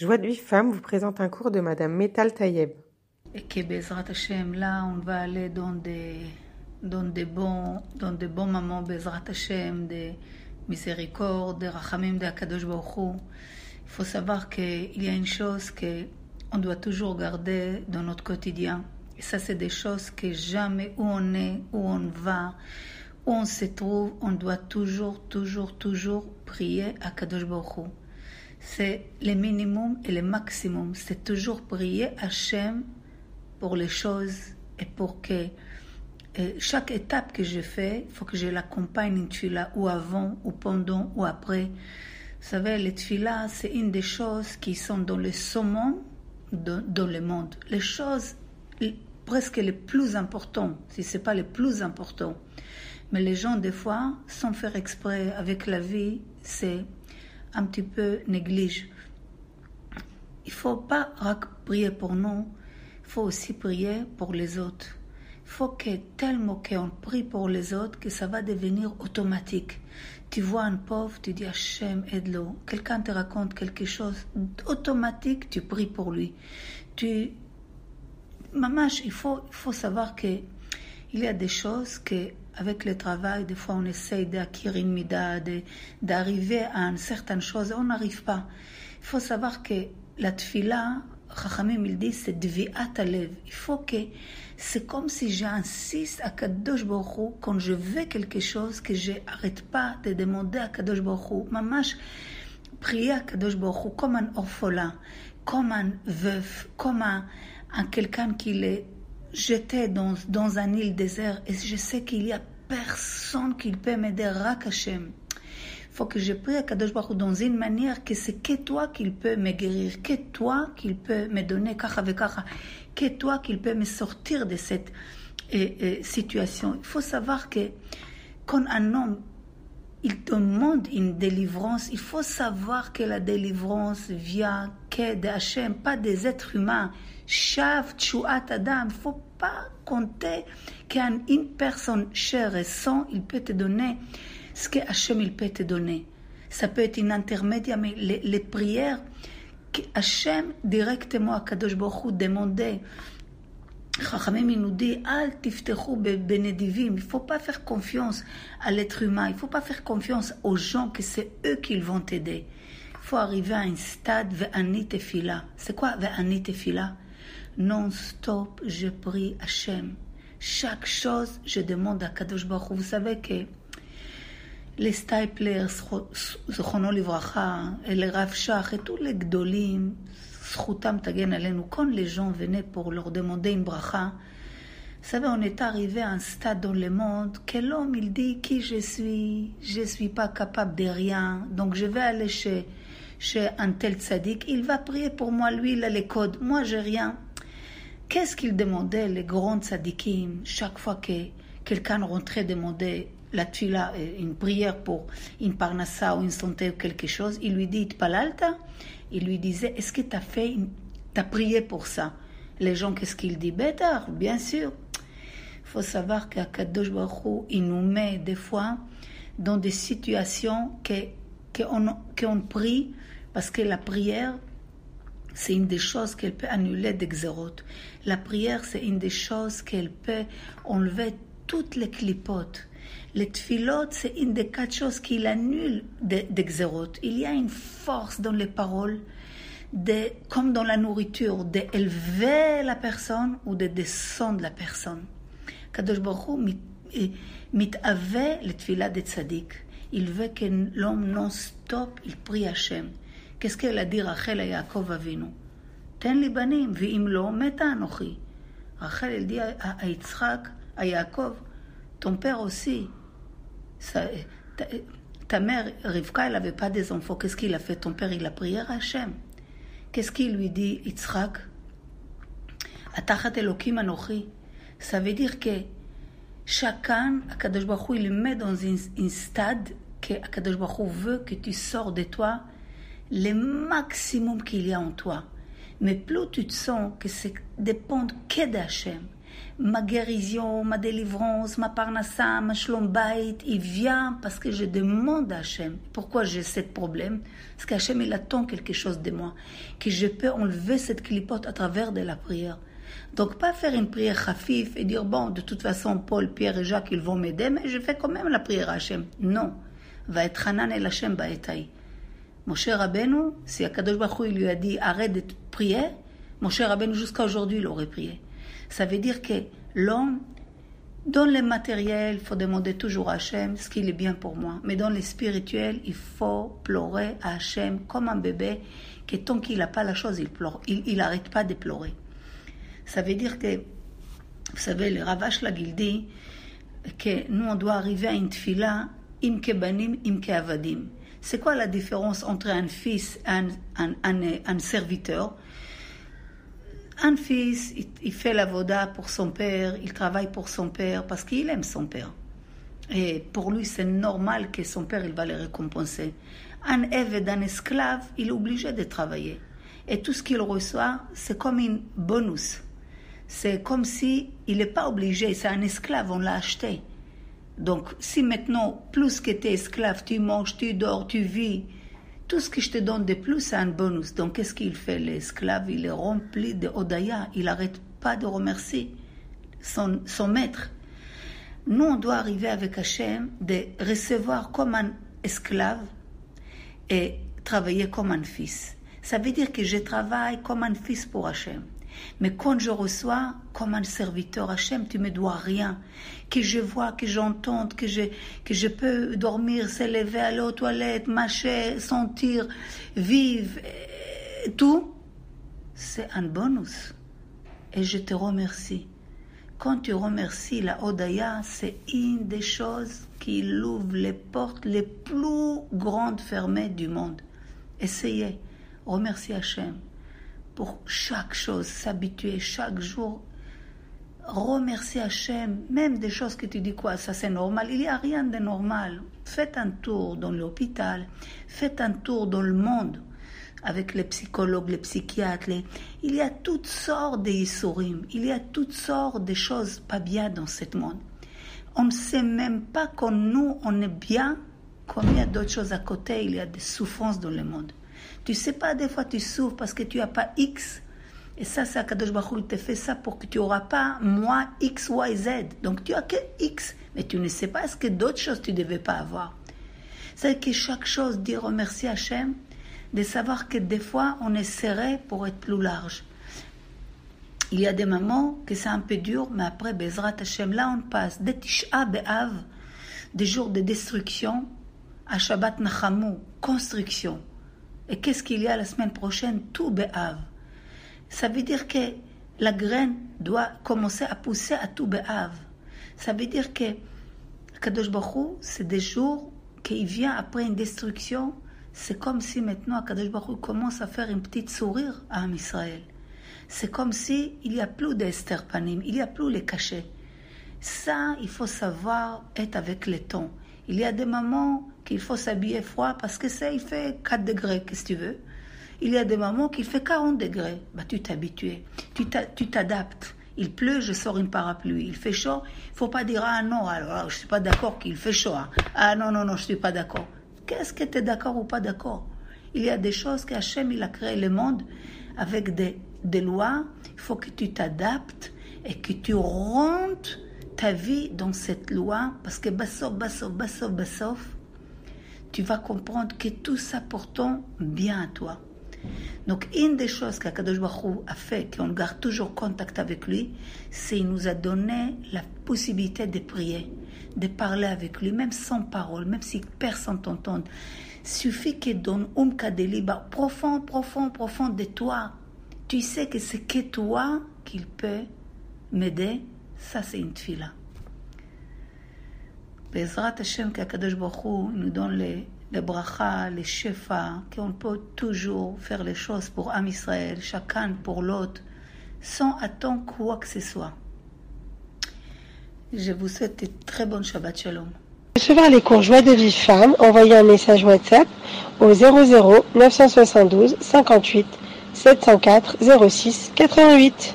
Joie de vie femme vous présente un cours de Madame Metal Tayeb. Et que Bezrat Hashem, là, on va aller dans des, dans des, bons, dans des bons moments, Bezrat Hashem, des miséricordes, des rachamim de Akadosh Baruch Hu. Il faut savoir qu'il y a une chose qu'on doit toujours garder dans notre quotidien. Et ça, c'est des choses que jamais où on est, où on va, où on se trouve, on doit toujours, toujours, toujours prier à Kadosh Baruch Hu c'est le minimum et le maximum. C'est toujours prier Hachem pour les choses et pour que chaque étape que je fais, il faut que je l'accompagne une tfila ou avant, ou pendant, ou après. Vous savez, les tfila, c'est une des choses qui sont dans le summum dans, le monde. Les choses presque les plus importantes, si ce n'est pas les plus importantes. Mais les gens, des fois, sans faire exprès avec la vie, c'est un petit peu néglige. Il faut pas prier pour nous, il faut aussi prier pour les autres. Il faut que tellement qu'on prie pour les autres que ça va devenir automatique. Tu vois un pauvre, tu dis Hachem, aide-le. Quelqu'un te raconte quelque chose, automatique, tu pries pour lui. Tu, Mamache, il faut, il faut savoir que il y a des choses que avec le travail, des fois on essaye d'acquérir une mida, d'arriver à une certaine chose, on n'arrive pas. Il faut savoir que la tfila, Chachamim, il dit, c'est dviat alev. Il faut que, c'est comme si j'insiste à Kadosh quand je veux quelque chose, que je n'arrête pas de demander à Kadosh Baruch. Mamash, prier à Kadosh comme un orphelin, comme un veuf, comme un quelqu'un qui est jeté dans, dans un île désert et je sais qu'il y a personne qui peut m'aider, Rak Hashem. Il faut que je prie à Kadosh Baruch dans une manière que c'est que toi qu'il peut me guérir, que toi qu'il peut me donner kacha que toi qu'il peut me sortir de cette situation. Il faut savoir que quand un homme il demande une délivrance, il faut savoir que la délivrance vient de Hachem, pas des êtres humains. Shav, Tchouat, Adam, il faut pas compter qu'une personne chère et sans, il peut te donner ce que Hachem il peut te donner. Ça peut être une intermédiaire, mais les, prières que Hachem directement à Kadosh Baruch demandait Chachamim nous dit Al benedivim. Il faut pas faire confiance à l'être humain. Il faut pas faire confiance aux gens que c'est eux qui vont t'aider. Faut arriver à un stade ve'ani tefila. C'est quoi ve'ani tefila? Non-stop, je prie Hachem. Chaque chose, je demande à Kadosh Baruch Vous savez que les Stipler, Zochono Livracha, et les Rav Shach, et tous les Gdolim, quand les gens venaient pour leur demander une bracha, vous savez, on est arrivé à un stade dans le monde que l'homme, il dit qui je suis, je ne suis pas capable de rien, donc je vais aller chez, chez un tel tzaddik, il va prier pour moi, lui, il a les codes, moi, j'ai rien. Qu'est-ce qu'il demandait, les grands tzaddikim, chaque fois que quelqu'un rentrait demander la tuila, euh, une prière pour une parnassa ou une santé ou quelque chose, il lui dit, palalta il lui disait, est-ce que tu as fait, as prié pour ça? Les gens, qu'est-ce qu'ils disent Bédard, bien sûr. Il faut savoir qu'à Kadosh Baruch il nous met des fois dans des situations qu'on prie parce que la prière, c'est une des choses qu'elle peut annuler d'exérot. La prière, c'est une des choses qu'elle peut enlever toutes les clipotes. Les tfilotes, c'est une des quatre choses qui l'annulent d'exérot. Il y a une force dans les paroles, de, comme dans la nourriture, d'élever la personne ou de descendre la personne. Kadosh Baruch avait le tfila de tzaddik. Il veut que l'homme non-stop, il prie Hachem. Qu'est-ce qu'elle a dit Rachel à Yaakov Avinu תן לי בנים, ואם לא, מתה אנוכי. רחל, elle dit à Yitzhak, à Yaakov, ton père aussi, ta, mère, Rivka, elle n'avait pas des enfants. Qu'est-ce qu'il a fait Ton père, il a prié à Hachem. Qu'est-ce qu'il lui dit, Yitzhak Atachat Elohim Anochi. Ça veut dire que chacun, Akadosh Baruch il met dans un, stade que Akadosh Baruch veut que tu sors de toi le maximum qu'il y a en toi. Mais plus tu te sens que c'est dépend que d'Hachem, ma guérison, ma délivrance, ma parnassa, ma shlom il vient parce que je demande à Hachem. Pourquoi j'ai ce problème? Parce qu'Hachem, il attend quelque chose de moi, que je peux enlever cette clipote à travers de la prière. Donc, pas faire une prière khafif et dire, bon, de toute façon, Paul, Pierre et Jacques, ils vont m'aider, mais je fais quand même la prière à Hachem. Non. Va être Hanan el Hachem ba'etai. Moshe Rabbeinu, si Akadosh Baruch il lui a dit, arrête de prier, Moshe Rabbeinu, jusqu'à aujourd'hui, il aurait prié. Ça veut dire que l'homme, dans le matériel, il faut demander toujours à Hachem ce qu'il est bien pour moi. Mais dans le spirituel, il faut pleurer à Hachem comme un bébé que tant qu'il n'a pas la chose, il pleure. Il n'arrête pas de pleurer. Ça veut dire que, vous savez, le Ravash la dit que nous, on doit arriver à une tfila im kebanim, im avadim. C'est quoi la différence entre un fils et un, un, un, un serviteur? Un fils, il, fait la voda pour son père, il travaille pour son père parce qu'il aime son père. Et pour lui, c'est normal que son père, il va le récompenser. Un évêque d'un esclave, il est obligé de travailler. Et tout ce qu'il reçoit, c'est comme un bonus. C'est comme si il n'est pas obligé, c'est un esclave, on l'a acheté. Donc, si maintenant, plus que tu es esclave, tu manges, tu dors, tu vis, tout ce que je te donne de plus, c'est un bonus. Donc, qu'est-ce qu'il fait L'esclave, il est rempli de odaya. Il n'arrête pas de remercier son, son maître. Nous, on doit arriver avec Hachem de recevoir comme un esclave et travailler comme un fils. Ça veut dire que je travaille comme un fils pour Hachem. Mais quand je reçois comme un serviteur Hachem, tu me dois rien. Que je vois, que j'entende, que je, que je peux dormir, s'élever, aller aux toilettes, mâcher, sentir, vivre, tout, c'est un bonus. Et je te remercie. Quand tu remercies la Odaya, c'est une des choses qui ouvre les portes les plus grandes fermées du monde. Essayez. Remercie Hachem pour chaque chose, s'habituer chaque jour, remercier Hachem, même des choses que tu dis quoi, ça c'est normal, il n'y a rien de normal. Faites un tour dans l'hôpital, faites un tour dans le monde avec les psychologues, les psychiatres, il y a toutes sortes d'isourim, il y a toutes sortes de choses pas bien dans ce monde. On ne sait même pas qu'on nous, on est bien, comme il y a d'autres choses à côté, il y a des souffrances dans le monde. Tu sais pas, des fois tu souffres parce que tu n'as pas X. Et ça, c'est Akadosh Baruch il te fait ça pour que tu n'auras pas moi X, Y, Z. Donc tu as que X, mais tu ne sais pas ce que d'autres choses tu devais pas avoir. C'est que chaque chose, dire remercier Hachem, de savoir que des fois on est serré pour être plus large. Il y a des moments que c'est un peu dur, mais après, Bezrat Hachem, là on passe des Tisha des jours de destruction, à Shabbat Nachamu, construction. Et qu'est-ce qu'il y a la semaine prochaine? Tout Béhav. Ça veut dire que la graine doit commencer à pousser à tout Béhav. Ça veut dire que Kadosh Baruch c'est des jours qui vient après une destruction. C'est comme si maintenant Kadosh Baruch commence à faire une petite sourire à Israël. C'est comme si il n'y a plus d'Esther Panim, il n'y a plus les cachets. Ça, il faut savoir être avec le temps. Il y a des moments qu'il faut s'habiller froid parce que ça, il fait 4 degrés, qu'est-ce que tu veux? Il y a des moments qu'il fait 40 degrés. Bah, tu t'habitues, tu t'adaptes. Il pleut, je sors une parapluie. Il fait chaud, il faut pas dire ah non, alors je suis pas d'accord qu'il fait chaud. Hein. Ah non non non, je suis pas d'accord. Qu'est-ce que tu es d'accord ou pas d'accord? Il y a des choses qu'Hachem il a créé le monde avec des, des lois. Il faut que tu t'adaptes et que tu rentres ta vie dans cette loi, parce que bassof, bassof, bassof, bassof, tu vas comprendre que tout ça pourtant bien à toi. Donc, une des choses qu'Akadosh Baruch a fait, qu'on garde toujours contact avec lui, c'est qu'il nous a donné la possibilité de prier, de parler avec lui, même sans parole, même si personne t'entend. Suffit que dans un de profond, profond, profond de toi, tu sais que c'est que toi qu'il peut m'aider ça, c'est une tfila. Bezrat Hashem, qu'Akadosh Baruch nous donne les, les bracha, les shefa, qu'on peut toujours faire les choses pour Am Israël, chacun pour l'autre, sans attendre quoi que ce soit. Je vous souhaite une très bonne Shabbat Shalom. Recevoir les cours Joie de vie femme, envoyez un message WhatsApp au 00 972 58 704 06 88.